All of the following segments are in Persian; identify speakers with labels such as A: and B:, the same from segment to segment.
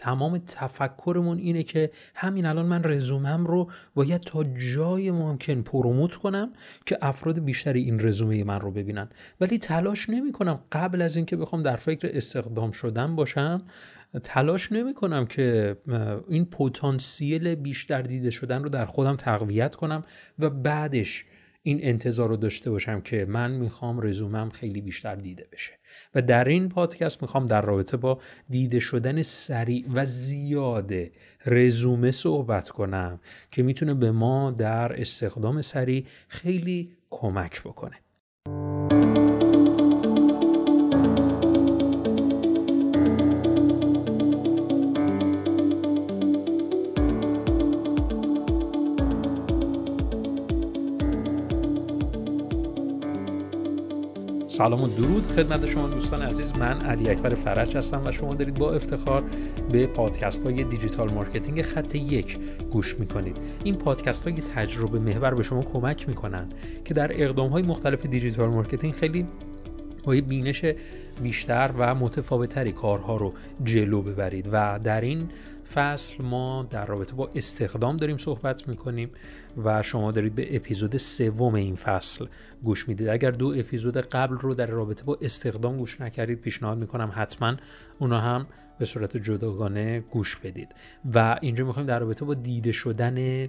A: تمام تفکرمون اینه که همین الان من رزومم رو باید تا جای ممکن پروموت کنم که افراد بیشتری این رزومه من رو ببینن. ولی تلاش نمی کنم قبل از اینکه بخوام در فکر استخدام شدن باشم تلاش نمی کنم که این پتانسیل بیشتر دیده شدن رو در خودم تقویت کنم و بعدش این انتظار رو داشته باشم که من می‌خوام رزومم خیلی بیشتر دیده بشه. و در این پادکست می‌خوام در رابطه با دیده شدن سریع و زیاده رزومه صحبت کنم که می‌تونه به ما در استخدام سریع خیلی کمک بکنه. سلام و درود خدمت شما دوستان عزیز. من علی اکبر فرج هستم و شما دارید با افتخار به پادکست های digital marketing خط یک گوش می‌کنید. این پادکست های تجربه محور به شما کمک می‌کنن که در اقدام های مختلف digital marketing خیلی با بینش بیشتر و متفاوتتری کارها رو جلو ببرید و در این فصل ما در رابطه با استخدام داریم صحبت می‌کنیم و شما دارید به اپیزود سوم این فصل گوش می‌دید. اگر دو اپیزود قبل رو در رابطه با استخدام گوش نکردید پیشنهاد می‌کنم حتما اونا هم به صورت جداگانه گوش بدید. و اینجا می‌خوایم در رابطه با دیده شدن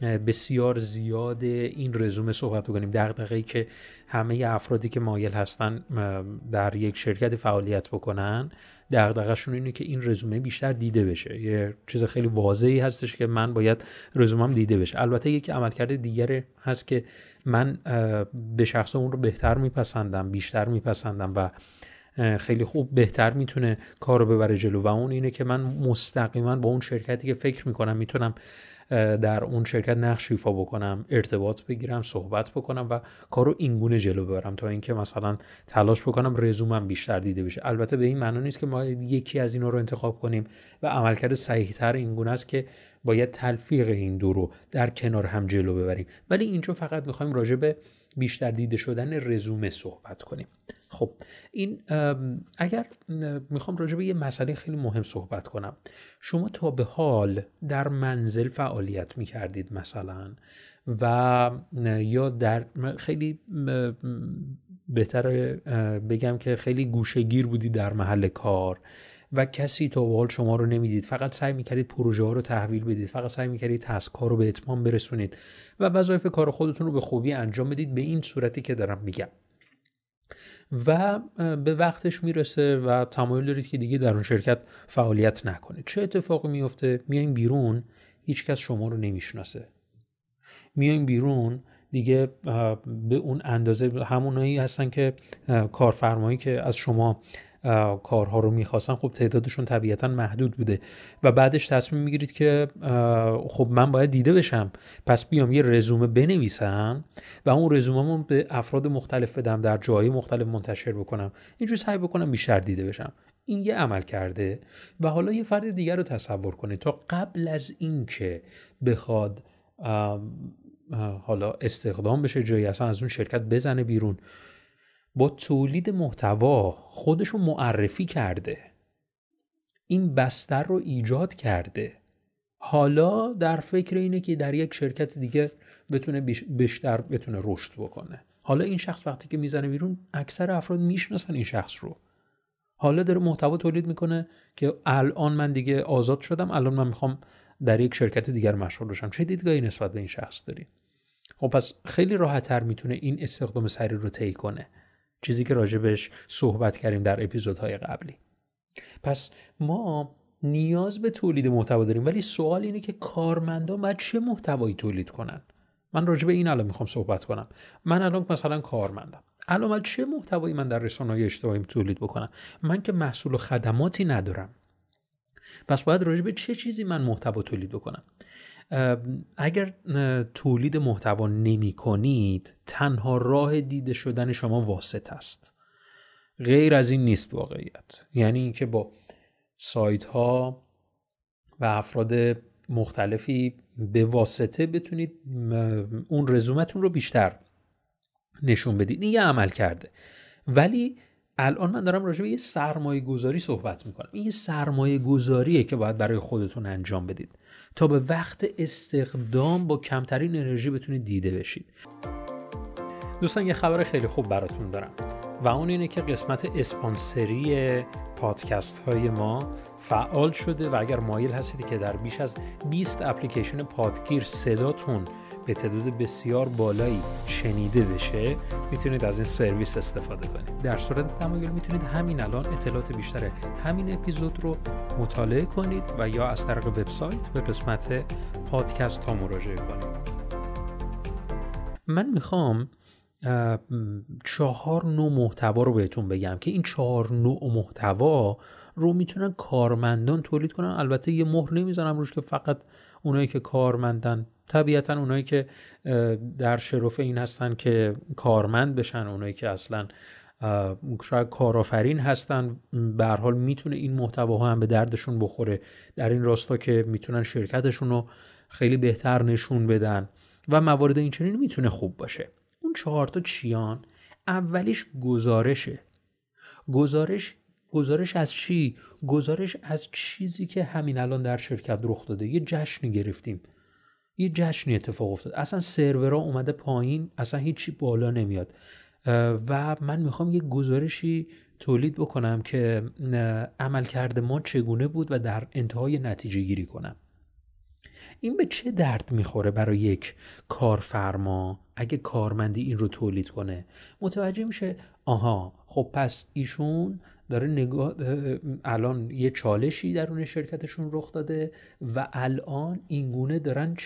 A: بسیار زیاد این رزومه صحبت بکنیم. دقیقه که همه افرادی که مایل هستن در یک شرکت فعالیت بکنن دغدغه‌شون اینه که این رزومه بیشتر دیده بشه. یه چیز خیلی واضحی هستش که من باید رزومم دیده بشه. البته یک عملکرد دیگری هست که من به شخص اون رو بهتر میپسندم بیشتر میپسندم و خیلی خوب بهتر می‌تونه کار رو ببره جلو. و اون اینه که من مستقیما با اون شرکتی که فکر می‌کنم می‌تونم در اون شرکت نقش ایفا بکنم ارتباط بگیرم صحبت بکنم و کارو اینگونه جلو ببرم تا اینکه مثلا تلاش بکنم رزومم بیشتر دیده بشه. البته به این معنا نیست که ما یکی از اینا رو انتخاب کنیم و عملکرد صحیحتر اینگونه است که باید تلفیق این دو رو در کنار هم جلو ببریم. ولی اینجا فقط می‌خوایم راجع به بیشتر دیده شدن رزومه صحبت کنیم. خب این اگر می‌خوام راجع به یه مسئله خیلی مهم صحبت کنم. شما تا به حال در منزل فعالیت می‌کردید مثلا و یا در خیلی بهتر بگم که خیلی گوشگیر بودی در محل کار. و کسی تا حال شما رو نمی‌دید. فقط سعی می‌کردید پروژه ها رو تحویل بدید. فقط سعی می‌کردید تسک ها رو به اتمام برسونید. و وظایف کار خودتون رو به خوبی انجام بدید. به این صورتی که دارم میگم. و به وقتش می‌رسه و تمایل دارید که دیگه در اون شرکت فعالیت نکنید. چه اتفاقی میفته میایم بیرون هیچکس شما رو نمی‌شناسه. میایم بیرون دیگه به اون اندازه همونایی هستن که کارفرمایی که از شما کارها رو می‌خواستن خب تعدادشون طبیعتا محدود بوده. و بعدش تصمیم می‌گیرید که خب من باید دیده بشم. پس بیام یه رزومه بنویسم و اون رزومه به افراد مختلف بدم در جایی مختلف منتشر بکنم. اینجور سعی بکنم بیشتر دیده بشم. این یه عمل کرده و حالا یه فرد دیگر رو تصور کنید تا قبل از اینکه بخواد حالا استخدام بشه جایی اصلا از اون شرکت بزنه بیرون با تولید محتوا خودشو معرفی کرده. این بستر رو ایجاد کرده. حالا در فکر اینه که در یک شرکت دیگه بتونه بیشتر بتونه رشد بکنه. حالا این شخص وقتی که می‌زنه بیرون اکثر افراد می‌شناسن این شخص رو. حالا داره محتوا تولید می‌کنه که الان من دیگه آزاد شدم الان من می‌خوام در یک شرکت دیگر مشغول بشم. چه دیدگاهی نسبت به این شخص داری؟ خب پس خیلی راحتتر می‌تونه این استخدام سریع رو طی کنه. چیزی که راجبش صحبت کردیم در اپیزودهای قبلی. پس ما نیاز به تولید محتوا داریم ولی سوال اینه که کارمندان باید چه محتوایی تولید کنن؟ من راجع به این الان می‌خوام صحبت کنم. من الان مثلا کارمندم. الان من چه محتوایی من در رسانه های اجتماعی تولید بکنم؟ من که محصول و خدماتی ندارم. پس باید راجع به چه چیزی من محتوا تولید بکنم؟ اگر تولید محتوا نمی کنید تنها راه دیده شدن شما واسط است. غیر از این نیست واقعیت. یعنی اینکه با سایت ها و افراد مختلفی به واسطه بتونید اون رزومتون رو بیشتر نشون بدید. این یه عمل کرده. ولی الان من دارم راجع به یه سرمایه گذاری صحبت می‌کنم. این یه سرمایه گذاریه که باید برای خودتون انجام بدید. تا به وقت استخدام با کمترین انرژی بتونید دیده بشید. دوستان یه خبر خیلی خوب براتون دارم. و اون اینه که قسمت اسپانسری پادکست های ما فعال شده و اگر مایل هستید که در بیش از 20 اپلیکیشن پادگیر صداتون به تعداد بسیار بالایی شنیده بشه می‌تونید از این سرویس استفاده کنید. در صورت تمایل می‌تونید همین الان اطلاعات بیشتر همین اپیزود رو مطالعه کنید و یا از طریق وبسایت به قسمت پادکست ها مراجعه کنید. من می‌خوام چهار نوع محتوا رو بهتون بگم که این چهار نوع محتوا رو می‌تونن کارمندان تولید کنن. البته یه مهر نمی‌زنم روش که فقط اونایی که کارمندن طبیعتا اونایی که در شرف این هستن که کارمند بشن اونایی که اصلا شاید کارآفرین هستن به حال می‌تونه این محتوا هم به دردشون بخوره. در این راستا که می‌تونن شرکتشون رو خیلی بهتر نشون بدن و موارد این چنین می‌تونه خوب باشه. اون چهار تا چیان؟ اولیش گزارشه. گزارش گزارش از چی؟ گزارش از چیزی که همین الان در شرکت رخ داده. یه جشنی گرفتیم. یه جشنی اتفاق افتاد. اصلا سرورها اومده پایین اصلا هیچی بالا نمیاد. و من می‌خوام یه گزارشی تولید بکنم که عمل کرده ما چگونه بود و در انتهای نتیجه گیری کنم. این به چه درد می‌خوره برای یک کارفرما اگه کارمندی این رو تولید کنه؟ متوجه میشه آها خب پس ایشون داره نگاه الان یه چالشی درون شرکتشون رخ داده و الان اینگونه دارن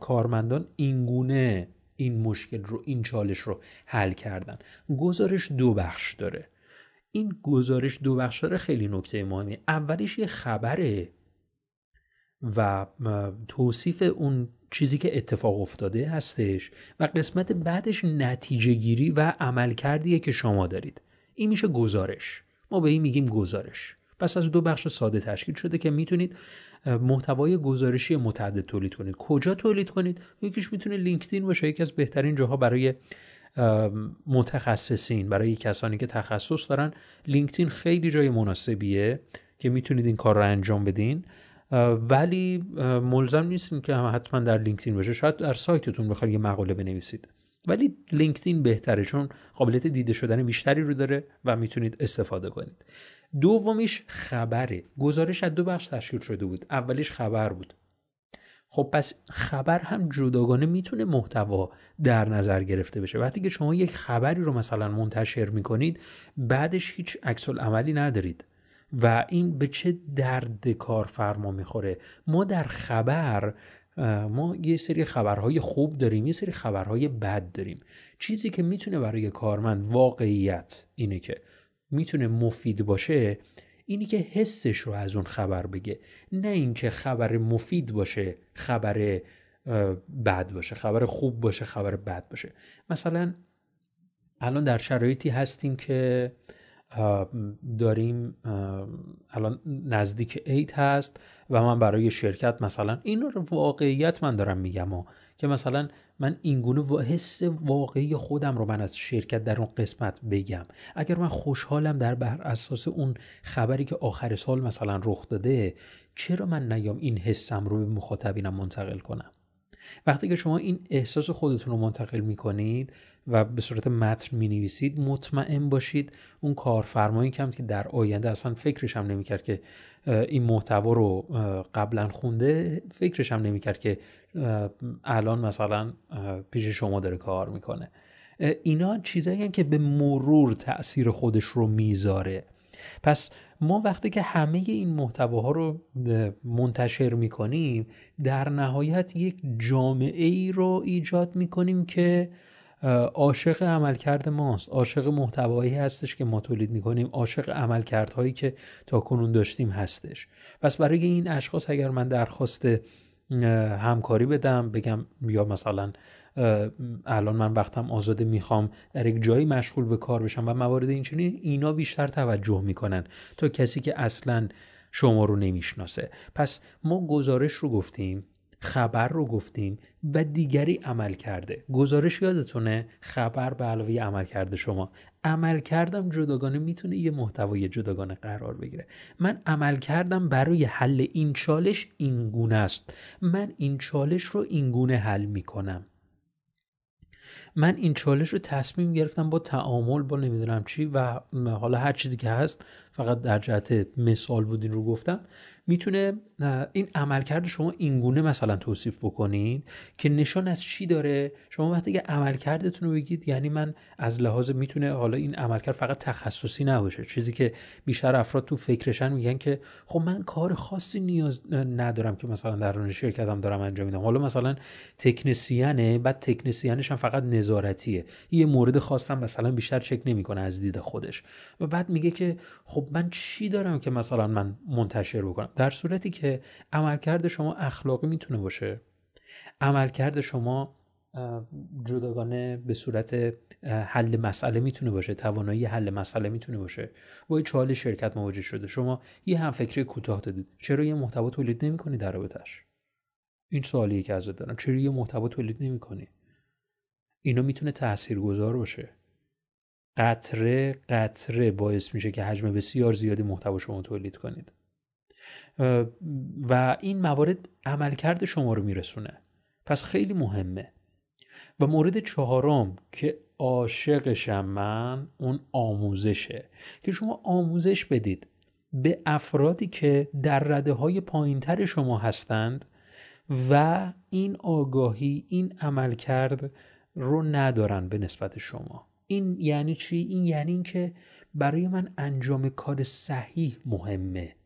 A: کارمندان اینگونه این مشکل رو این چالش رو حل کردن. گزارش دو بخش داره. این گزارش دو بخش داره خیلی نکته مهمی اولیش یه خبره و توصیف اون چیزی که اتفاق افتاده هستش و قسمت بعدش نتیجه گیری و عمل کردیه که شما دارید. این میشه گزارش. ما به این میگیم گزارش. پس از دو بخش ساده تشکیل شده که می‌تونید محتوای گزارشی متعدد تولید کنید. کجا تولید کنید؟ یکیش می‌تونه لینکدین باشه یکی از بهترین جاها برای متخصصین برای کسانی که تخصص دارن. لینکدین خیلی جای مناسبیه که می‌تونید این کار رو انجام بدین. ولی ملزم نیستیم که حتما در لینکدین باشه. شاید در سایتتون بخواید یه مقاله بنویسید. ولی لینکدین بهتره چون قابلیت دیده شدن بیشتری رو داره و می‌تونید استفاده کنید. دومیش خبره گزارش از دو بخش تشکیل شده بود. اولیش خبر بود. خب پس خبر هم جداگانه می‌تونه محتوا در نظر گرفته بشه. وقتی که شما یک خبری رو مثلا منتشر می‌کنید بعدش هیچ عکس عملی ندارید و این به چه درد کارفرما می‌خوره؟ ما در خبر ما یه سری خبرهای خوب داریم یه سری خبرهای بد داریم. چیزی که می‌تونه برای کارمند واقعیت اینه که می‌تونه مفید باشه اینی که حسش رو از اون خبر بگه. نه اینکه خبر مفید باشه خبر بد باشه خبر خوب باشه خبر بد باشه. مثلا الان در شرایطی هستیم که داریم الان نزدیک عید هست و من برای شرکت مثلا این رو واقعیت من دارم میگم ها که مثلا من اینگونه حس واقعی خودم رو من از شرکت در اون قسمت بگم. اگر من خوشحالم در بر اساس اون خبری که آخر سال مثلا رخ داده چرا من نیام این حسم رو به مخاطبینم منتقل کنم؟ وقتی که شما این احساس خودتون رو منتقل می کنید و به صورت متن می نویسید مطمئن باشید اون کارفرمایی کم که در آینده اصلا فکرش هم نمی کرد که این محتوا رو قبلا خونده فکرش هم نمی کرد که الان مثلا پیش شما داره کار می‌کنه. اینا چیزایی که به مرور تاثیر خودش رو می‌ذاره. پس ما وقتی که همه این محتواها رو منتشر می‌کنیم در نهایت یک جامعه ای رو ایجاد می‌کنیم که عاشق عملکرد ماست عاشق محتوایی هستش که ما تولید می‌کنیم عاشق عملکردهایی که تا کنون داشتیم هستش. پس برای این اشخاص اگر من درخواست همکاری بدم بگم یا مثلا الان من وقتم آزاده می‌خوام در یک جایی مشغول به کار بشم و موارد این چنین اینا بیشتر توجه می‌کنن تا کسی که اصلا شما رو نمی‌شناسه. پس ما گزارش رو گفتیم. خبر رو گفتیم و دیگری عمل کرده. گزارش یادتونه؟ خبر به علاوه عمل کرده شما. عمل کردم جداگانه می‌تونه یه محتوای جداگانه قرار بگیره. من عمل کردم برای حل این چالش این گونه است. من این چالش رو این گونه حل می‌کنم. من این چالش رو تصمیم گرفتم با تعامل با نمی‌دونم چی و حالا هر چیزی که هست فقط در جهت مثال بودین رو گفتم می‌تونه این عملکرد شما اینگونه مثلا توصیف بکنید که نشان از چی داره؟ شما وقتی که عملکردتون رو بگید یعنی من از لحاظ می‌تونه حالا این عملکرد فقط تخصصی نباشه. چیزی که بیشتر افراد تو فکرشن میگن که خب من کار خاصی نیاز ندارم که مثلا در شرکتم دارم انجام میدم. حالا مثلا تکنسیانه بعد تکنسیانش هم فقط نظارتیه. یه مورد خاصم مثلا بیشتر چک نمی‌کنه از دید خودش. و بعد میگه که خب من چی دارم که مثلا من منتشر بکنم؟ در صورتی که عملکرد شما اخلاقی می‌تونه باشه. عملکرد شما جداگانه به صورت حل مسئله می‌تونه باشه. توانایی حل مسئله می‌تونه باشه. با چال شرکت مواجه شده. شما یه هم فکری کوتاه دادید. چرا یه محتوا تولید نمی‌کنی در رابطش این سوالیه که ازت دارم. چرا یه محتوا تولید نمی‌کنی؟ اینا می‌تونه تاثیرگذار باشه. قطره قطره باعث میشه که حجم بسیار زیادی محتوا شما تولید کنید. و این موارد عملکرد شما رو میرسونه. پس خیلی مهمه. و مورد چهارم که عاشقشم من اون آموزشه. که شما آموزش بدید به افرادی که در رده های پایینتر شما هستند و این آگاهی این عملکرد رو ندارن به نسبت شما. این یعنی چی؟ این یعنی اینکه برای من انجام کار صحیح مهمه.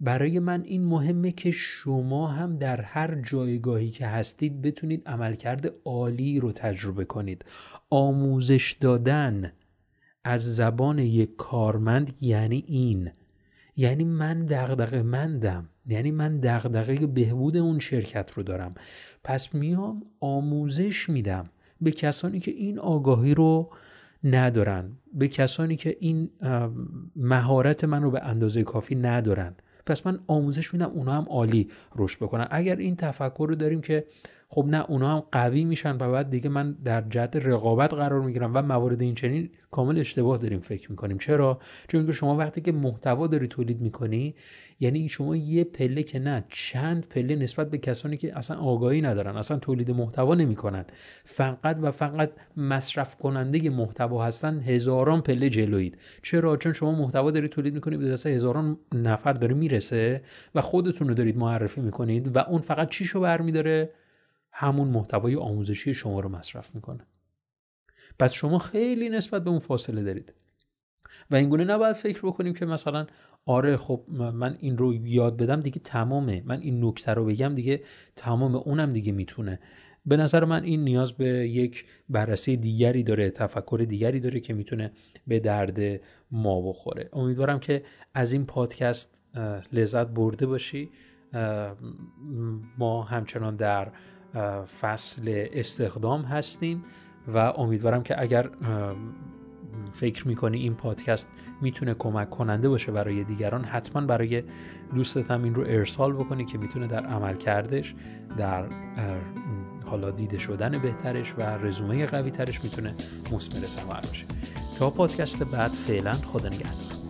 A: برای من این مهمه که شما هم در هر جایگاهی که هستید بتونید عملکرد عالی رو تجربه کنید. آموزش دادن از زبان یک کارمند یعنی این. یعنی من دغدغه مندم. یعنی من دغدغه بهبود اون شرکت رو دارم. پس میام آموزش میدم به کسانی که این آگاهی رو ندارن به کسانی که این مهارت من رو به اندازه کافی ندارن. پس من آموزش میدم اونا هم عالی رشد بکنن. اگر این تفکر رو داریم که خب نه اونا هم قوی میشن و بعد دیگه من در جهت رقابت قرار می‌گیرم و موارد این چنین کامل اشتباه داریم فکر می‌کنیم. چرا؟ چون که شما وقتی که محتوا داری تولید می‌کنی یعنی شما یه پله که نه چند پله نسبت به کسانی که اصلا آگاهی ندارن اصلا تولید محتوا نمی‌کنن. فقط و فقط مصرف کننده محتوا هستن هزاران پله جلوید چرا؟ چون شما محتوا دارید تولید می‌کنید به دست هزاران نفر داره می‌رسه و خودتون رو دارید معرفی می‌کنید و اون فقط چیشو برمیداره؟ همون محتوای آموزشی شما رو مصرف می‌کنه. پس شما خیلی نسبت به اون فاصله دارید. و اینگونه نباید فکر بکنیم که مثلا آره خب من این رو یاد بدم دیگه تمامه. من این نکته رو بگم دیگه تمام اونم دیگه می‌تونه. به نظر من این نیاز به یک بررسی دیگری داره تفکر دیگری داره که می‌تونه به درد ما بخوره. امیدوارم که از این پادکست لذت برده باشی. ما همچنان در فصل استخدام هستیم و امیدوارم که اگر فکر می‌کنی این پادکست می‌تونه کمک کننده باشه برای دیگران حتما برای دوستت هم این رو ارسال بکنی که می‌تونه در عمل کردش در حالا دیده شدن بهترش و رزومه قوی ترش می‌تونه مثمر ثمر باشه. تا پادکست بعد فعلا خدا نگهدار.